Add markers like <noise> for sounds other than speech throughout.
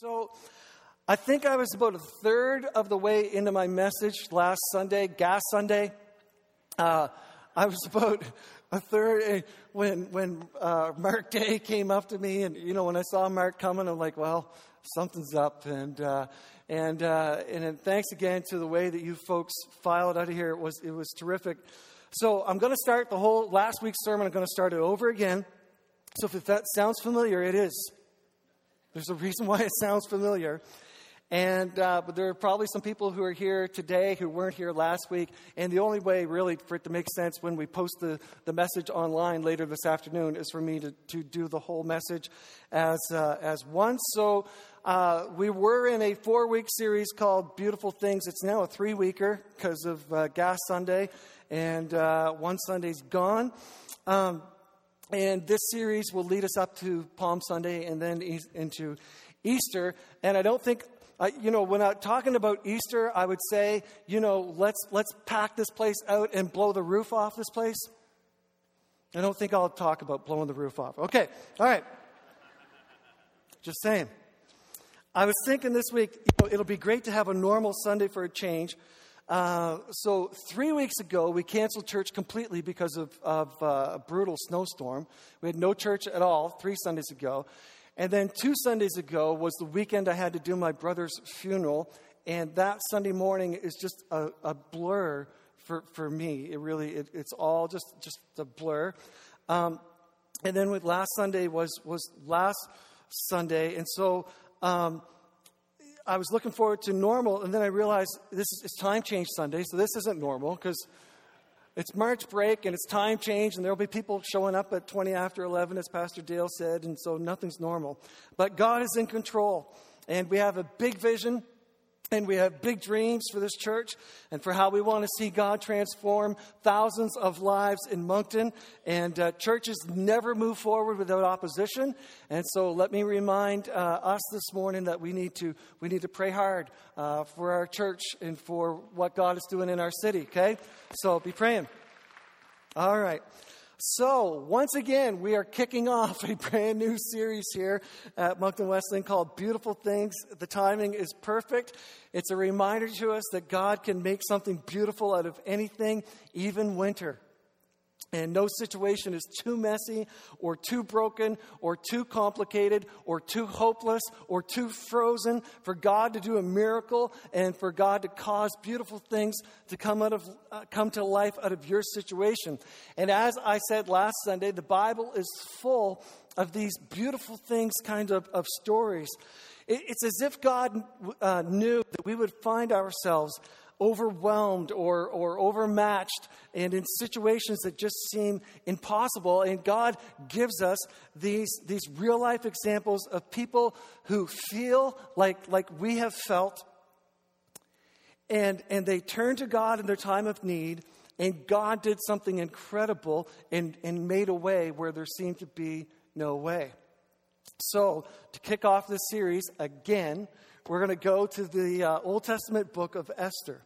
So, I think I was about a third of the way into my message last Sunday, Gas Sunday. Uh, I was about <laughs> a third eh, when when uh, Mark <laughs> Day came up to me, and you know when I saw Mark coming, I'm like, well, something's up, and uh, and uh, and thanks again to the way that you folks filed out of here. It was it was terrific. So I'm going to start the whole last week's sermon. I'm going to start it over again. So if that sounds familiar, it is. There's a reason why it sounds familiar. And uh, but there are probably some people who are here today who weren't here last week. And the only way, really, for it to make sense when we post the, the message online later this afternoon is for me to, to do the whole message as, uh, as one. So uh, we were in a four week series called Beautiful Things. It's now a three weeker because of uh, Gas Sunday, and uh, one Sunday's gone. Um, and this series will lead us up to Palm Sunday and then into Easter. And I don't think, you know, when I'm talking about Easter, I would say, you know, let's, let's pack this place out and blow the roof off this place. I don't think I'll talk about blowing the roof off. Okay, all right. Just saying. I was thinking this week, you know, it'll be great to have a normal Sunday for a change. Uh, so, three weeks ago, we canceled church completely because of, of uh, a brutal snowstorm. We had no church at all three Sundays ago. And then two Sundays ago was the weekend I had to do my brother's funeral. And that Sunday morning is just a, a blur for, for me. It really, it, it's all just, just a blur. Um, and then with last Sunday was, was last Sunday. And so um, I was looking forward to normal, and then I realized this is it's time change Sunday, so this isn't normal because it's March break and it's time change, and there'll be people showing up at 20 after 11, as Pastor Dale said, and so nothing's normal. But God is in control, and we have a big vision and we have big dreams for this church and for how we want to see God transform thousands of lives in Moncton. And uh, churches never move forward without opposition. And so let me remind uh, us this morning that we need to, we need to pray hard uh, for our church and for what God is doing in our city, okay? So be praying. All right. So, once again, we are kicking <laughs> off a brand new series here at Moncton Wesleyan called Beautiful Things. The timing is perfect. It's a reminder to us that God can make something beautiful out of anything, even winter. And no situation is too messy or too broken or too complicated or too hopeless or too frozen for God to do a miracle and for God to cause beautiful things to come out of uh, come to life out of your situation. And as I said last Sunday, the Bible is full of these beautiful things kind of, of stories. It, it's as if God uh, knew that we would find ourselves overwhelmed or, or overmatched and in situations that just seem impossible. And God gives us these, these real life examples of people who feel like, like we have felt. And, and they turn to God in their time of need, and God did something incredible and, and made a way where there seemed to be no way. So, to kick off this series again, we're going to go to the uh, Old Testament book of Esther.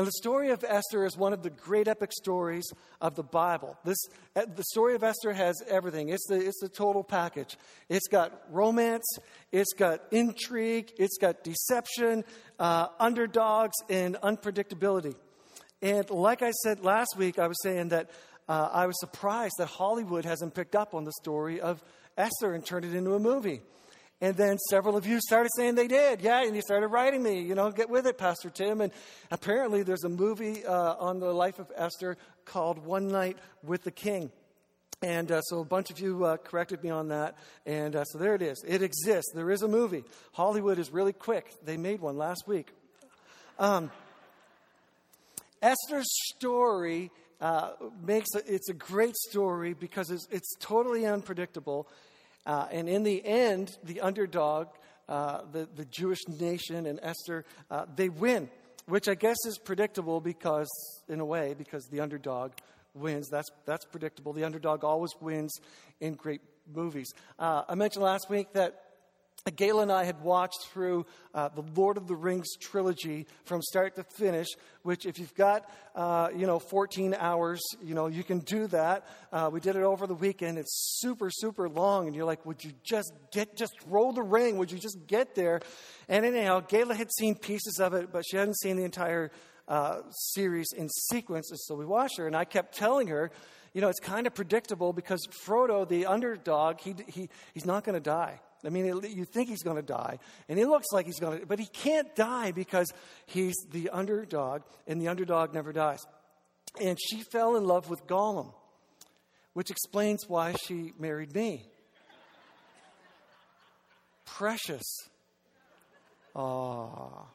Now, the story of Esther is one of the great epic stories of the Bible. This, uh, the story of Esther has everything. It's the, it's the total package. It's got romance, it's got intrigue, it's got deception, uh, underdogs, and unpredictability. And like I said last week, I was saying that uh, I was surprised that Hollywood hasn't picked up on the story of Esther and turned it into a movie. And then several of you started saying they did. Yeah, and you started writing me, you know, get with it, Pastor Tim. And apparently there's a movie uh, on the life of Esther called One Night with the King. And uh, so a bunch of you uh, corrected me on that. And uh, so there it is. It exists. There is a movie. Hollywood is really quick. They made one last week. Um, Esther's story uh, makes a, it's a great story because it's, it's totally unpredictable uh, and in the end, the underdog, uh, the, the Jewish nation and Esther, uh, they win, which I guess is predictable because, in a way, because the underdog wins. That's, that's predictable. The underdog always wins in great movies. Uh, I mentioned last week that Gayla and I had watched through uh, the Lord of the Rings trilogy from start to finish, which, if you've got, uh, you know, 14 hours, you know, you can do that. Uh, we did it over the weekend. It's super, super long, and you're like, would you just get, just roll the ring? Would you just get there? And anyhow, Gayla had seen pieces of it, but she hadn't seen the entire uh, series in sequence, And so we watched her, and I kept telling her, you know, it's kind of predictable because Frodo, the underdog, he, he, he's not going to die. I mean, you think he's going to die, and he looks like he's going to, but he can't die because he's the underdog, and the underdog never dies. And she fell in love with Gollum, which explains why she married me. Precious. Ah.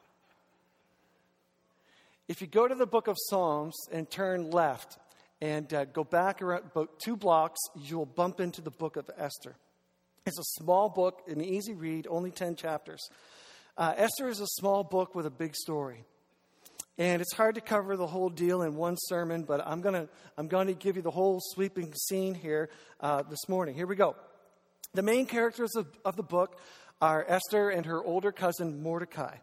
If you go to the book of Psalms and turn left and uh, go back around about two blocks, you'll bump into the book of Esther. It's a small book, an easy read, only 10 chapters. Uh, Esther is a small book with a big story. And it's hard to cover the whole deal in one sermon, but I'm going to I'm to give you the whole sweeping scene here uh, this morning. Here we go. The main characters of, of the book are Esther and her older cousin Mordecai.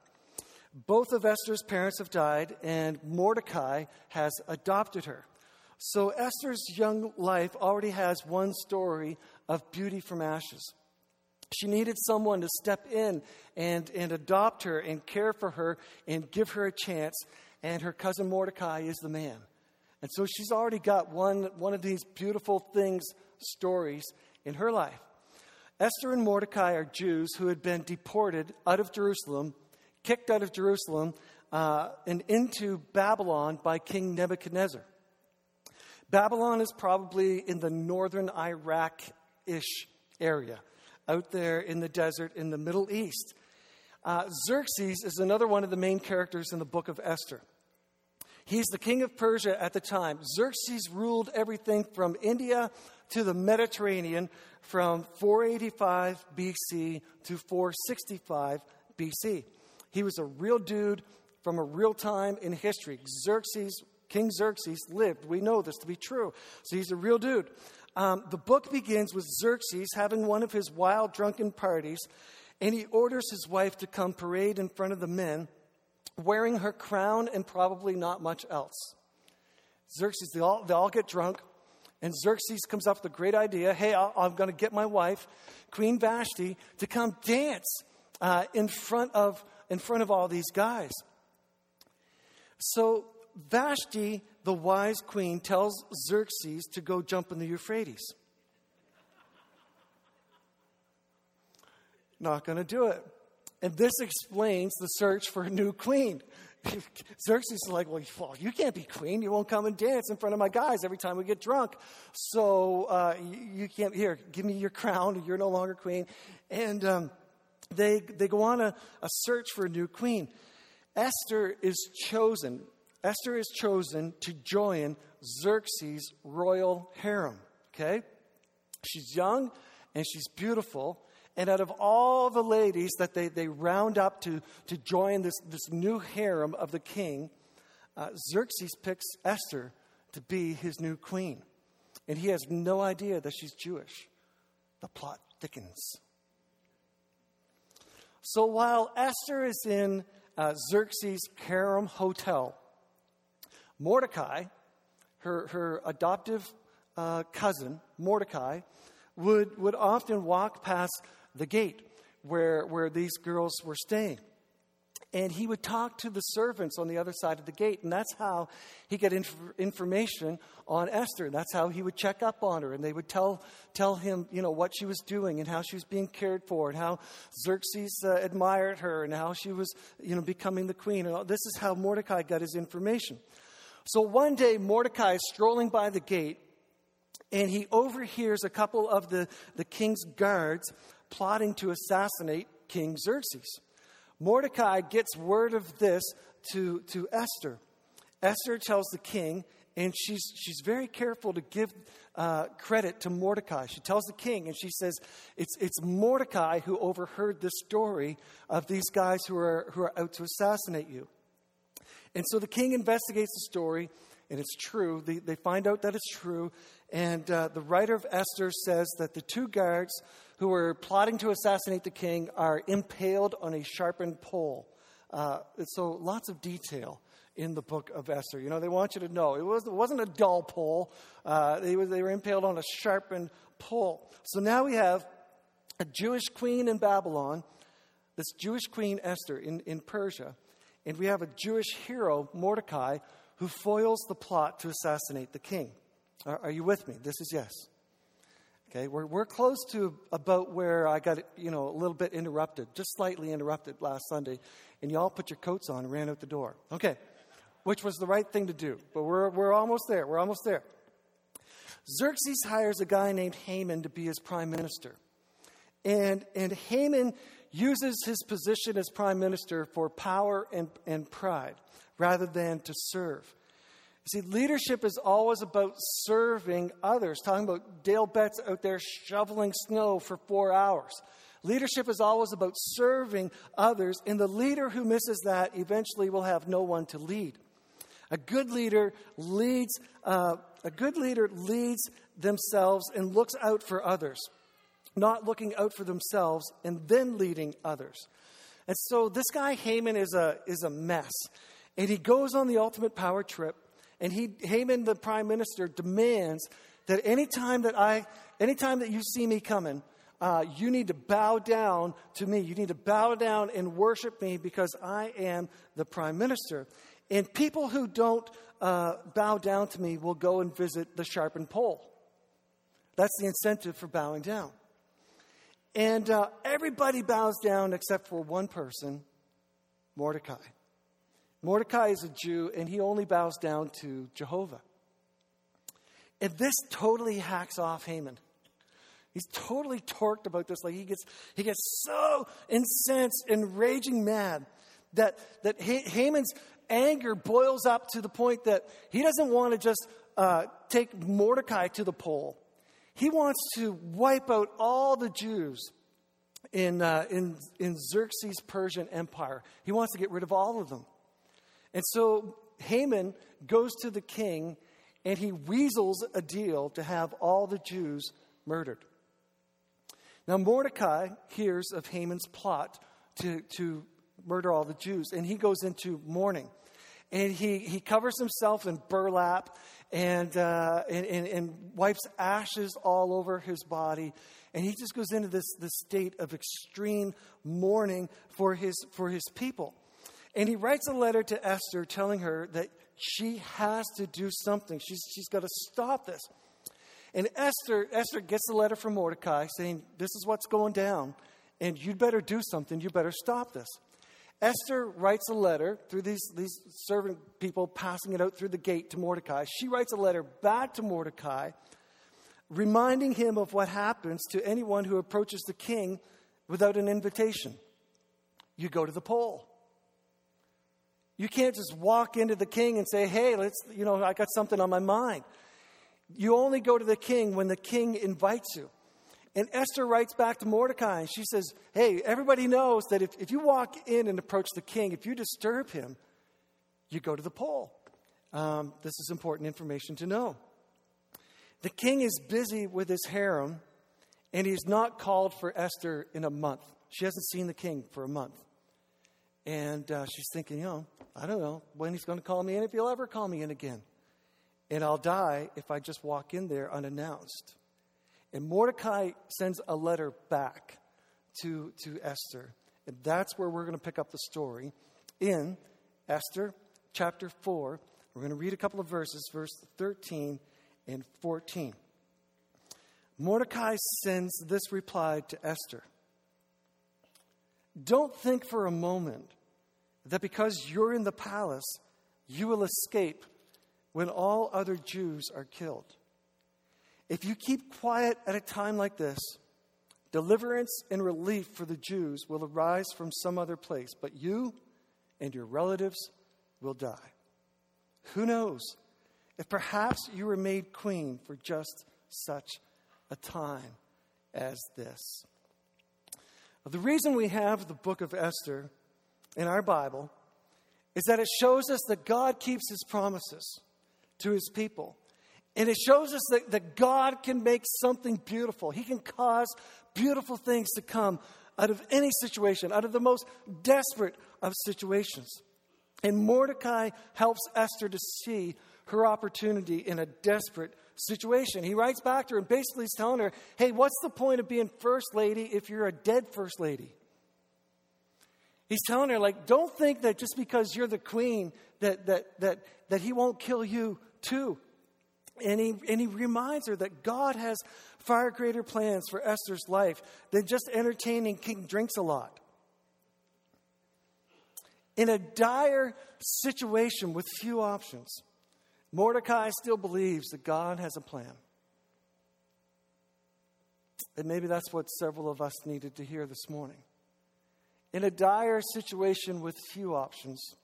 Both of Esther's parents have died, and Mordecai has adopted her. So Esther's young life already has one story of beauty from ashes. She needed someone to step in and, and adopt her and care for her and give her a chance. And her cousin Mordecai is the man. And so she's already got one, one of these beautiful things, stories in her life. Esther and Mordecai are Jews who had been deported out of Jerusalem, kicked out of Jerusalem, uh, and into Babylon by King Nebuchadnezzar. Babylon is probably in the northern Iraq ish area, out there in the desert in the Middle East. Uh, Xerxes is another one of the main characters in the book of Esther. He's the king of Persia at the time. Xerxes ruled everything from India to the Mediterranean from 485 BC to 465 BC. He was a real dude from a real time in history. Xerxes, King Xerxes lived. We know this to be true. So he's a real dude. Um, the book begins with Xerxes having one of his wild drunken parties, and he orders his wife to come parade in front of the men, wearing her crown and probably not much else. Xerxes, they all, they all get drunk, and Xerxes comes up with a great idea hey, i am going to get my wife, Queen Vashti, to come dance uh, in, front of, in front of all these guys. So Vashti the wise queen tells Xerxes to go jump in the Euphrates. Not going to do it. And this explains the search for a new queen. <laughs> Xerxes is like, well, you can't be queen. You won't come and dance in front of my guys every time we get drunk. So uh, you, can't. Here, give me your crown. You're no longer queen. And um, they, they go on a, a search for a new queen. Esther is chosen. Esther is chosen to join Xerxes' royal harem. Okay? She's young and she's beautiful. And out of all the ladies that they, they round up to, to join this, this new harem of the king, uh, Xerxes picks Esther to be his new queen. And he has no idea that she's Jewish. The plot thickens. So while Esther is in uh, Xerxes' harem hotel, Mordecai, her, her adoptive uh, cousin, Mordecai, would, would often walk past the gate where, where these girls were staying. And he would talk to the servants on the other side of the gate. And that's how he got inf- information on Esther. That's how he would check up on her. And they would tell, tell him, you know, what she was doing and how she was being cared for and how Xerxes uh, admired her and how she was, you know, becoming the queen. And this is how Mordecai got his information. So one day, Mordecai is strolling by the gate and he overhears a couple of the, the king's guards plotting to assassinate King Xerxes. Mordecai gets word of this to, to Esther. Esther tells the king, and she's, she's very careful to give uh, credit to Mordecai. She tells the king, and she says, it's, it's Mordecai who overheard this story of these guys who are, who are out to assassinate you. And so the king investigates the story, and it's true. They, they find out that it's true, And uh, the writer of Esther says that the two guards who were plotting to assassinate the king are impaled on a sharpened pole. Uh, so lots of detail in the book of Esther. You know, they want you to know it, was, wasn't a dull pole, uh, they, was, they were impaled on a sharpened pole. So now we have a Jewish queen in Babylon, this Jewish queen Esther in, in Persia, and we have a Jewish hero, Mordecai, who foils the plot to assassinate the king. Are, are you with me? This is yes. Okay, we're, we're close to about where I got, you know, a little bit interrupted, just slightly interrupted last Sunday, and y'all put your coats on and ran out the door. Okay, which was the right thing to do, but we're, we're almost there. We're almost there. Xerxes hires a guy named Haman to be his prime minister. And, and Haman uses his position as prime minister for power and, and pride rather than to serve. You see, leadership is always about serving others. Talking about Dale Betts out there shoveling snow for four hours. Leadership is always about serving others, and the leader who misses that eventually will have no one to lead. A good leader leads. Uh, a good leader leads themselves and looks out for others, not looking out for themselves and then leading others. And so this guy Haman is a is a mess, and he goes on the ultimate power trip and he, Haman, the prime minister, demands that anytime that I, anytime that you see me coming, uh, you need to bow down to me. You need to bow down and worship me because I am the prime minister. And people who don't uh, bow down to me will go and visit the sharpened pole. That's the incentive for bowing down. And uh, everybody bows down except for one person, Mordecai. Mordecai is a Jew and he only bows down to Jehovah. And this totally hacks off Haman. He's totally torqued about this. Like he gets, he gets so incensed and raging mad that, that Haman's anger boils up to the point that he doesn't want to just uh, take Mordecai to the pole. He wants to wipe out all the Jews in, uh, in, in Xerxes' Persian Empire. He wants to get rid of all of them. And so Haman goes to the king and he weasels a deal to have all the Jews murdered. Now, Mordecai hears of Haman's plot to, to murder all the Jews, and he goes into mourning. And he, he covers himself in burlap and, uh, and, and, and wipes ashes all over his body. And he just goes into this, this state of extreme mourning for his, for his people. And he writes a letter to Esther telling her that she has to do something. She's, she's got to stop this. And Esther, Esther gets a letter from Mordecai saying, This is what's going down, and you'd better do something. You better stop this. Esther writes a letter through these, these servant people passing it out through the gate to Mordecai. She writes a letter back to Mordecai, reminding him of what happens to anyone who approaches the king without an invitation. You go to the pole. You can't just walk into the king and say, hey, let's, you know, I got something on my mind. You only go to the king when the king invites you. And Esther writes back to Mordecai and she says, Hey, everybody knows that if, if you walk in and approach the king, if you disturb him, you go to the pole. Um, this is important information to know. The king is busy with his harem and he's not called for Esther in a month. She hasn't seen the king for a month. And uh, she's thinking, you know, I don't know when he's going to call me in, if he'll ever call me in again. And I'll die if I just walk in there unannounced. And Mordecai sends a letter back to, to Esther. And that's where we're going to pick up the story in Esther chapter 4. We're going to read a couple of verses, verse 13 and 14. Mordecai sends this reply to Esther Don't think for a moment that because you're in the palace, you will escape when all other Jews are killed. If you keep quiet at a time like this, deliverance and relief for the Jews will arise from some other place, but you and your relatives will die. Who knows if perhaps you were made queen for just such a time as this? The reason we have the book of Esther in our Bible is that it shows us that God keeps his promises to his people. And it shows us that, that God can make something beautiful. He can cause beautiful things to come out of any situation, out of the most desperate of situations. And Mordecai helps Esther to see her opportunity in a desperate situation. He writes back to her and basically is telling her, hey, what's the point of being first lady if you're a dead first lady? He's telling her, like, don't think that just because you're the queen that, that, that, that he won't kill you too. And he, and he reminds her that God has far greater plans for Esther's life than just entertaining King Drinks a lot. In a dire situation with few options, Mordecai still believes that God has a plan. And maybe that's what several of us needed to hear this morning. In a dire situation with few options,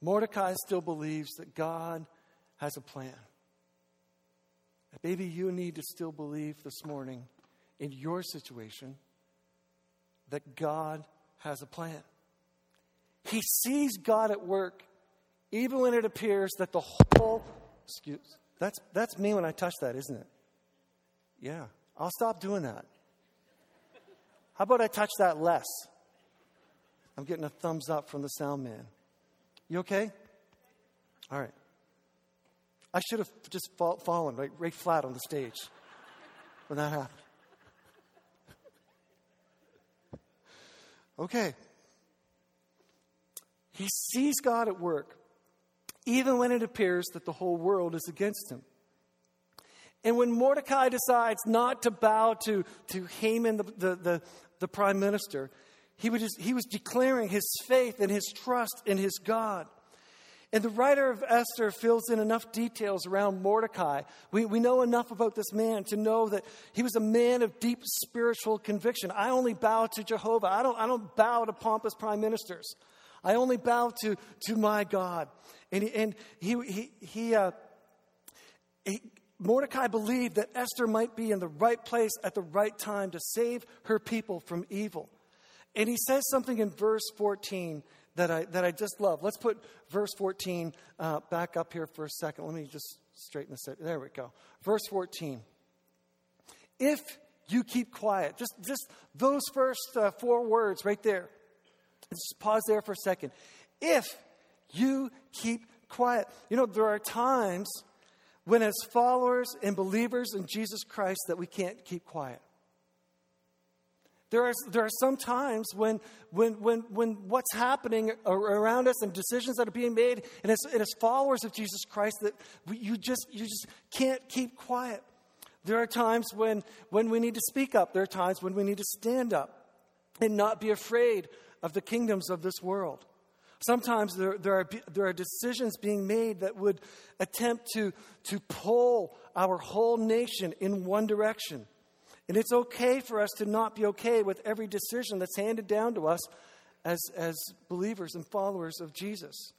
Mordecai still believes that God has a plan. Maybe you need to still believe this morning in your situation that God has a plan. He sees God at work even when it appears that the whole excuse that's that's me when I touch that, isn't it? Yeah. I'll stop doing that. How about I touch that less? I'm getting a thumbs up from the sound man. You okay? All right. I should have just fall, fallen right, right flat on the stage when that happened. Okay. He sees God at work, even when it appears that the whole world is against him. And when Mordecai decides not to bow to, to Haman, the, the, the, the prime minister, he, would just, he was declaring his faith and his trust in his God. And the writer of Esther fills in enough details around Mordecai. We, we know enough about this man to know that he was a man of deep spiritual conviction. I only bow to Jehovah. I don't, I don't bow to pompous prime ministers. I only bow to, to my God. And, he, and he, he, he, uh, he, Mordecai believed that Esther might be in the right place at the right time to save her people from evil. And he says something in verse 14 that I, that I just love. Let's put verse 14 uh, back up here for a second. Let me just straighten this out. There we go. Verse 14. If you keep quiet, just, just those first uh, four words right there. Just pause there for a second. If you keep quiet. You know, there are times when, as followers and believers in Jesus Christ, that we can't keep quiet. There are, there are some times when, when, when, when what's happening around us and decisions that are being made, and as, and as followers of Jesus Christ, that we, you, just, you just can't keep quiet. There are times when, when we need to speak up. There are times when we need to stand up and not be afraid of the kingdoms of this world. Sometimes there, there, are, there are decisions being made that would attempt to, to pull our whole nation in one direction. And it's okay for us to not be okay with every decision that's handed down to us as, as believers and followers of Jesus.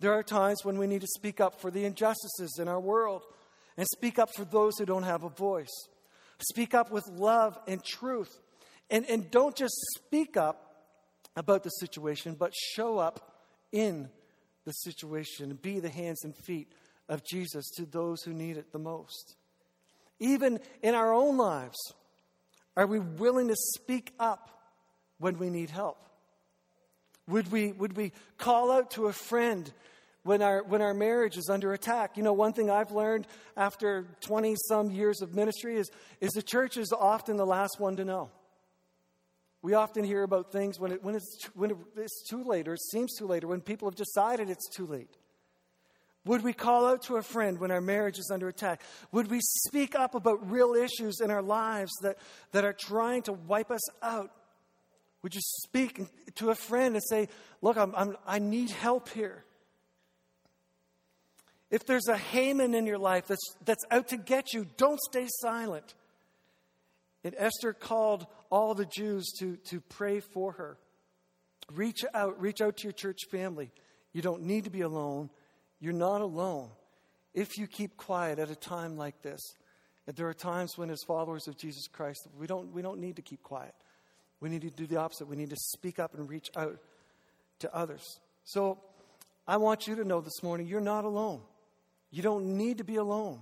There are times when we need to speak up for the injustices in our world and speak up for those who don't have a voice. Speak up with love and truth. And, and don't just speak up about the situation, but show up in the situation and be the hands and feet of Jesus to those who need it the most. Even in our own lives, are we willing to speak up when we need help? Would we, would we call out to a friend when our, when our marriage is under attack? You know, one thing I've learned after 20 some years of ministry is, is the church is often the last one to know. We often hear about things when, it, when, it's, when it's too late or it seems too late or when people have decided it's too late. Would we call out to a friend when our marriage is under attack? Would we speak up about real issues in our lives that, that are trying to wipe us out? Would you speak to a friend and say, Look, I'm, I'm, i need help here? If there's a Haman in your life that's, that's out to get you, don't stay silent. And Esther called all the Jews to, to pray for her. Reach out, reach out to your church family. You don't need to be alone. You're not alone if you keep quiet at a time like this. And there are times when, as followers of Jesus Christ, we don't, we don't need to keep quiet. We need to do the opposite. We need to speak up and reach out to others. So I want you to know this morning you're not alone. You don't need to be alone.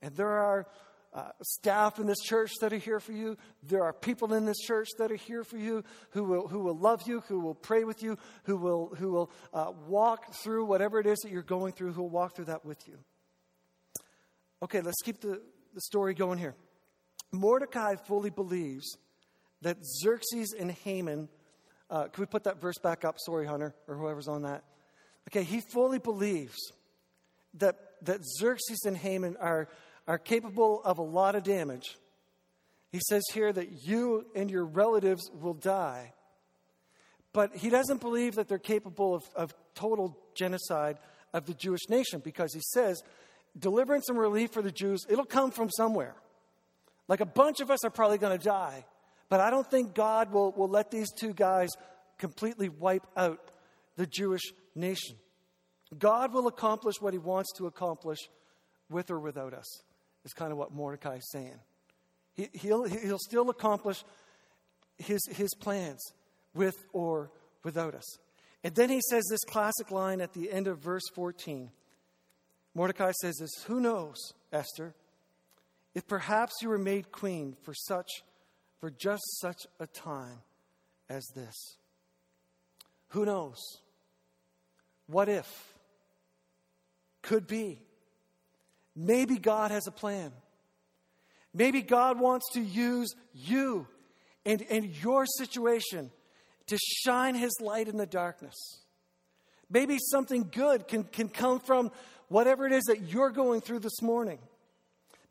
And there are uh, staff in this church that are here for you. There are people in this church that are here for you who will, who will love you, who will pray with you, who will, who will uh, walk through whatever it is that you're going through, who will walk through that with you. Okay, let's keep the, the story going here. Mordecai fully believes that Xerxes and Haman, uh, can we put that verse back up? Sorry, Hunter, or whoever's on that. Okay, he fully believes that, that Xerxes and Haman are, are capable of a lot of damage. He says here that you and your relatives will die. But he doesn't believe that they're capable of, of total genocide of the Jewish nation because he says deliverance and relief for the Jews, it'll come from somewhere. Like a bunch of us are probably going to die, but I don't think God will, will let these two guys completely wipe out the Jewish nation. God will accomplish what he wants to accomplish with or without us, is kind of what Mordecai is saying. He, he'll, he'll still accomplish his, his plans with or without us. And then he says this classic line at the end of verse 14. Mordecai says this Who knows, Esther, if perhaps you were made queen for such, for just such a time as this? Who knows? What if? Could be. Maybe God has a plan. Maybe God wants to use you and, and your situation to shine his light in the darkness. Maybe something good can, can come from whatever it is that you're going through this morning.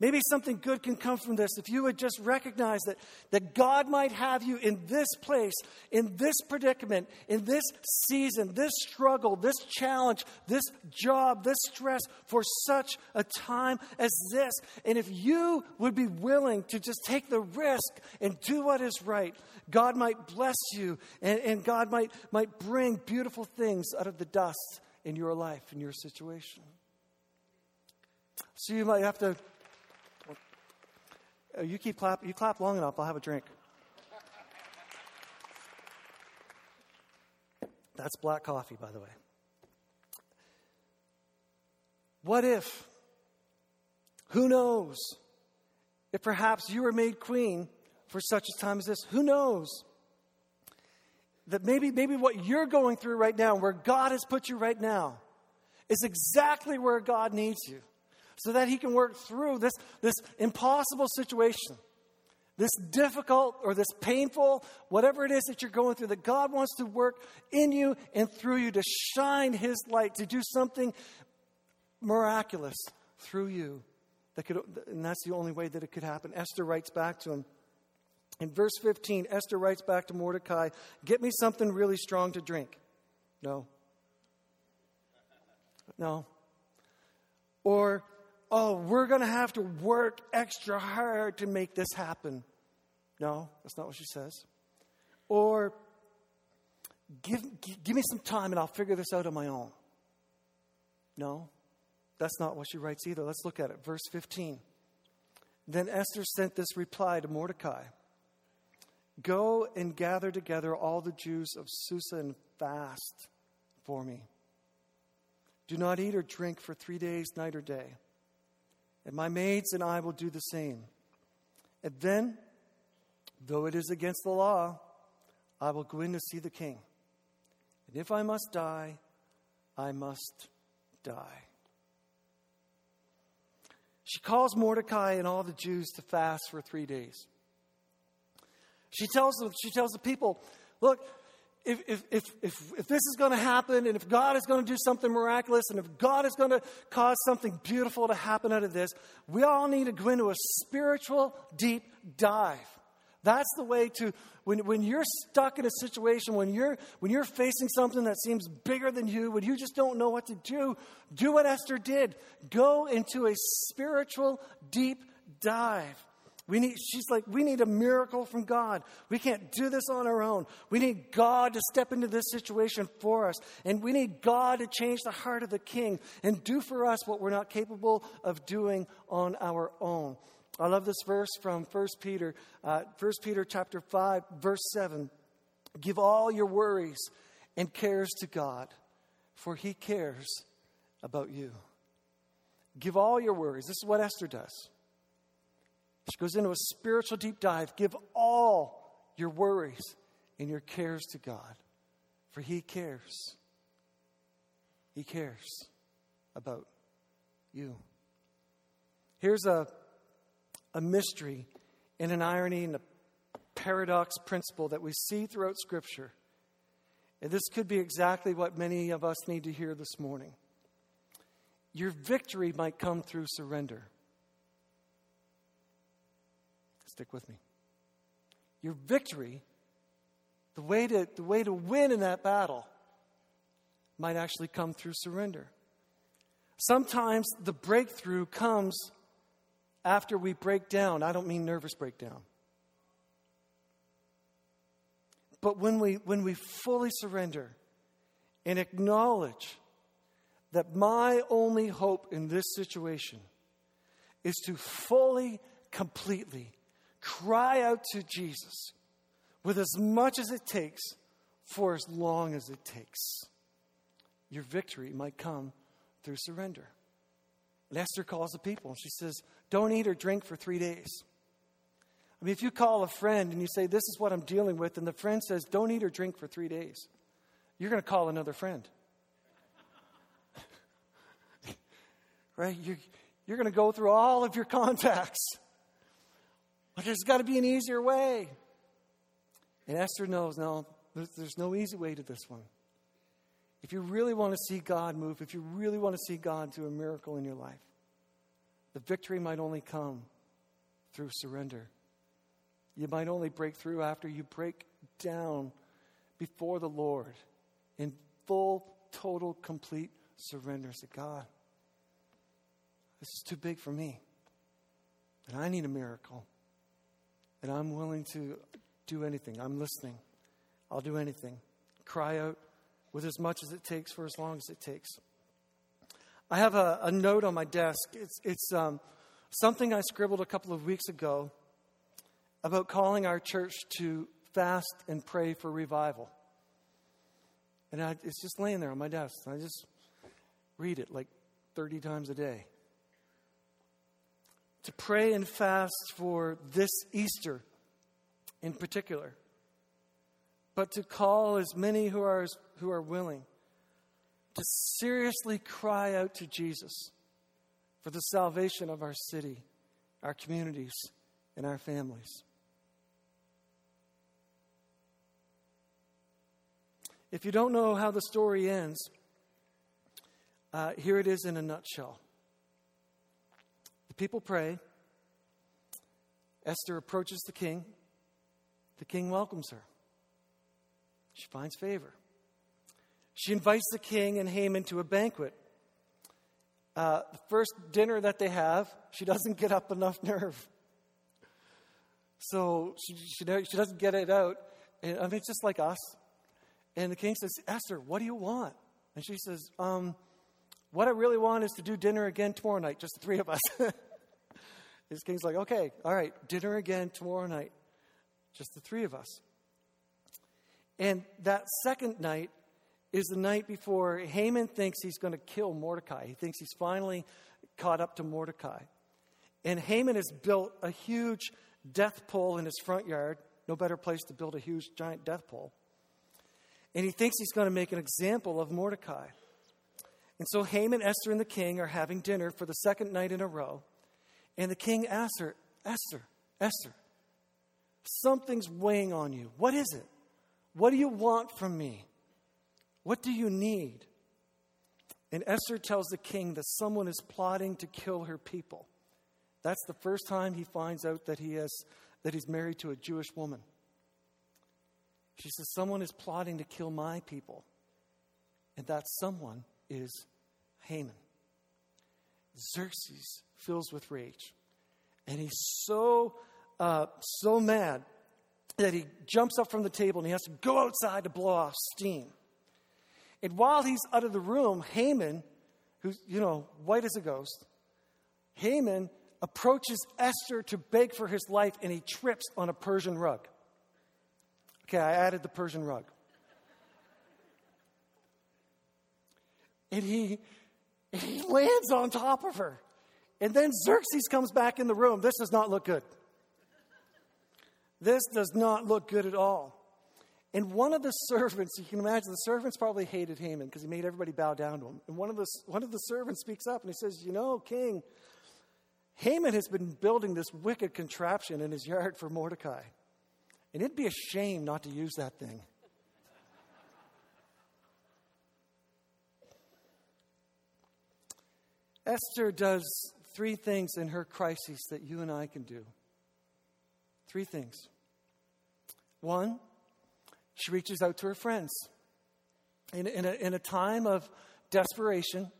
Maybe something good can come from this if you would just recognize that, that God might have you in this place, in this predicament, in this season, this struggle, this challenge, this job, this stress for such a time as this. And if you would be willing to just take the risk and do what is right, God might bless you and, and God might, might bring beautiful things out of the dust in your life, in your situation. So you might have to uh, you keep clap. You clap long enough, I'll have a drink. That's black coffee, by the way. What if? Who knows? If perhaps you were made queen for such a time as this, who knows? That maybe, maybe what you're going through right now, where God has put you right now, is exactly where God needs you so that He can work through this, this impossible situation, this difficult or this painful, whatever it is that you're going through, that God wants to work in you and through you to shine His light, to do something miraculous through you. That could, and that's the only way that it could happen. Esther writes back to him. In verse 15, Esther writes back to Mordecai, Get me something really strong to drink. No. No. Or oh, we're going to have to work extra hard to make this happen. No, that's not what she says. Or, give, give me some time and I'll figure this out on my own. No, that's not what she writes either. Let's look at it. Verse 15. Then Esther sent this reply to Mordecai Go and gather together all the Jews of Susa and fast for me. Do not eat or drink for three days, night or day and my maids and I will do the same. And then, though it is against the law, I will go in to see the king. And if I must die, I must die. She calls Mordecai and all the Jews to fast for three days. She tells them, she tells the people, look, if, if, if, if, if this is going to happen, and if God is going to do something miraculous, and if God is going to cause something beautiful to happen out of this, we all need to go into a spiritual deep dive. That's the way to, when, when you're stuck in a situation, when you're, when you're facing something that seems bigger than you, when you just don't know what to do, do what Esther did. Go into a spiritual deep dive. We need, she's like, we need a miracle from God. We can't do this on our own. We need God to step into this situation for us. And we need God to change the heart of the king and do for us what we're not capable of doing on our own. I love this verse from 1 Peter, uh, 1 Peter chapter 5, verse 7. Give all your worries and cares to God, for he cares about you. Give all your worries. This is what Esther does. She goes into a spiritual deep dive. Give all your worries and your cares to God, for He cares. He cares about you. Here's a, a mystery and an irony and a paradox principle that we see throughout Scripture. And this could be exactly what many of us need to hear this morning. Your victory might come through surrender. Stick with me. Your victory, the way to, the way to win in that battle, might actually come through surrender. Sometimes the breakthrough comes after we break down. I don't mean nervous breakdown. But when we, when we fully surrender and acknowledge that my only hope in this situation is to fully, completely cry out to Jesus with as much as it takes for as long as it takes. Your victory might come through surrender. And Esther calls the people and she says, Don't eat or drink for three days. I mean, if you call a friend and you say, This is what I'm dealing with, and the friend says, Don't eat or drink for three days, you're going to call another friend. <laughs> right? You're, you're going to go through all of your <laughs> contacts. But there's got to be an easier way. And Esther knows, no, there's no easy way to this one. If you really want to see God move, if you really want to see God do a miracle in your life, the victory might only come through surrender. You might only break through after you break down before the Lord in full, total, complete surrender to God. This is too big for me. And I need a miracle. And I'm willing to do anything. I'm listening. I'll do anything. Cry out with as much as it takes for as long as it takes. I have a, a note on my desk. It's, it's um, something I scribbled a couple of weeks ago about calling our church to fast and pray for revival. And I, it's just laying there on my desk. I just read it like 30 times a day. To pray and fast for this Easter in particular, but to call as many who are, who are willing to seriously cry out to Jesus for the salvation of our city, our communities, and our families. If you don't know how the story ends, uh, here it is in a nutshell. People pray. Esther approaches the king. The king welcomes her. She finds favor. She invites the king and Haman to a banquet. Uh, the first dinner that they have, she doesn't get up enough <laughs> nerve. So she, she, she doesn't get it out. And, I mean, it's just like us. And the king says, Esther, what do you want? And she says, um, What I really want is to do dinner again tomorrow night, just the three of us. <laughs> His king's like, Okay, all right, dinner again tomorrow night, just the three of us. And that second night is the night before Haman thinks he's going to kill Mordecai. He thinks he's finally caught up to Mordecai. And Haman has built a huge death pole in his front yard. No better place to build a huge, giant death pole. And he thinks he's going to make an example of Mordecai. And so Haman, Esther, and the king are having dinner for the second night in a row. And the king asks her, Esther, Esther, something's weighing on you. What is it? What do you want from me? What do you need? And Esther tells the king that someone is plotting to kill her people. That's the first time he finds out that he has that he's married to a Jewish woman. She says, Someone is plotting to kill my people. And that someone is Haman. Xerxes fills with rage. And he's so, uh, so mad that he jumps up from the table and he has to go outside to blow off steam. And while he's out of the room, Haman, who's, you know, white as a ghost, Haman approaches Esther to beg for his life and he trips on a Persian rug. Okay, I added the Persian rug. And he, he lands on top of her. And then Xerxes comes back in the room. This does not look good. This does not look good at all. And one of the servants, you can imagine, the servants probably hated Haman because he made everybody bow down to him. And one of, the, one of the servants speaks up and he says, You know, King, Haman has been building this wicked contraption in his yard for Mordecai. And it'd be a shame not to use that thing. Esther does three things in her crisis that you and I can do. Three things. One, she reaches out to her friends. In, in, a, in a time of desperation,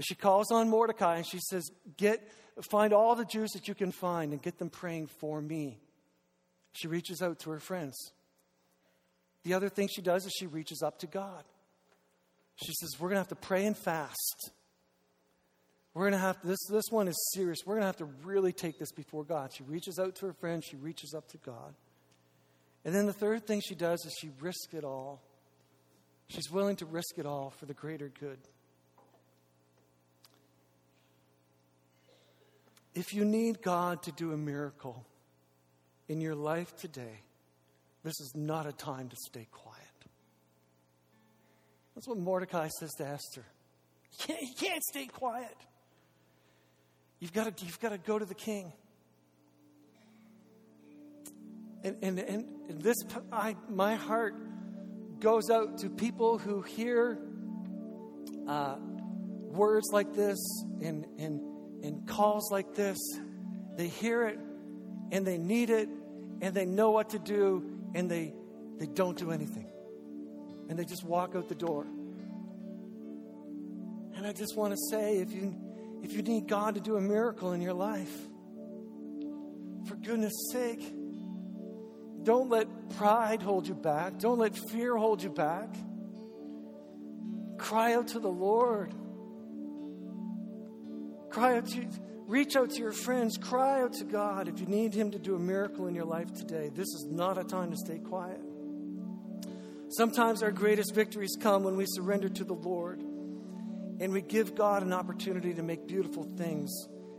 she calls on Mordecai and she says, Get, Find all the Jews that you can find and get them praying for me. She reaches out to her friends. The other thing she does is she reaches up to God. She says, We're going to have to pray and fast. We're going to have to, this, this one is serious. We're going to have to really take this before God. She reaches out to her friend, she reaches up to God. And then the third thing she does is she risks it all. She's willing to risk it all for the greater good. If you need God to do a miracle in your life today, this is not a time to stay quiet. That's what Mordecai says to Esther. You <laughs> can't, you can't stay quiet. You've got to, you've got to go to the king. And, and, and this, I, my heart goes out to people who hear uh, words like this and, and, and calls like this. They hear it and they need it and they know what to do and they, they don't do anything. And they just walk out the door. And I just want to say if you, if you need God to do a miracle in your life, for goodness sake, don't let pride hold you back. Don't let fear hold you back. Cry out to the Lord. Cry out to, reach out to your friends. Cry out to God if you need Him to do a miracle in your life today. This is not a time to stay quiet. Sometimes our greatest victories come when we surrender to the Lord and we give God an opportunity to make beautiful things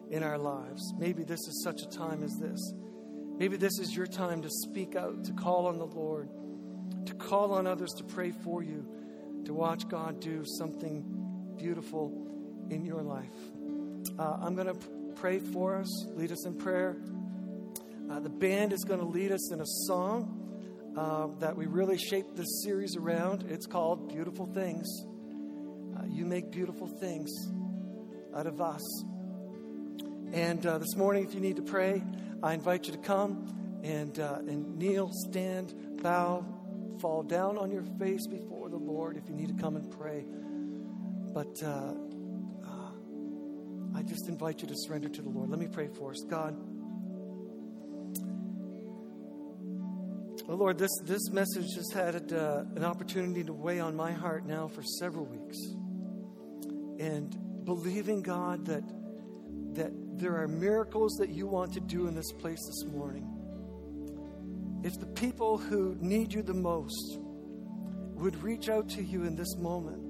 in our lives. Maybe this is such a time as this. Maybe this is your time to speak out, to call on the Lord, to call on others to pray for you, to watch God do something beautiful in your life. Uh, I'm going to pray for us, lead us in prayer. Uh, the band is going to lead us in a song uh, that we really shaped this series around. It's called Beautiful Things. You make beautiful things out of us. And uh, this morning, if you need to pray, I invite you to come and, uh, and kneel, stand, bow, fall down on your face before the Lord if you need to come and pray. But uh, uh, I just invite you to surrender to the Lord. Let me pray for us. God, oh Lord, this, this message has had uh, an opportunity to weigh on my heart now for several weeks. And believing, God, that, that there are miracles that you want to do in this place this morning. If the people who need you the most would reach out to you in this moment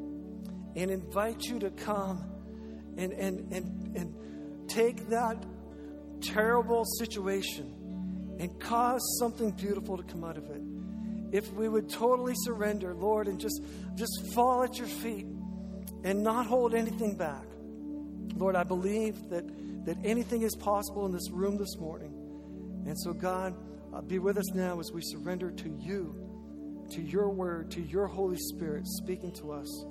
and invite you to come and, and, and, and take that terrible situation and cause something beautiful to come out of it. If we would totally surrender, Lord, and just, just fall at your feet and not hold anything back. Lord, I believe that that anything is possible in this room this morning. And so, God, uh, be with us now as we surrender to you, to your word, to your Holy Spirit speaking to us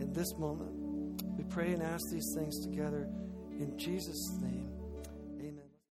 in this moment. We pray and ask these things together in Jesus' name.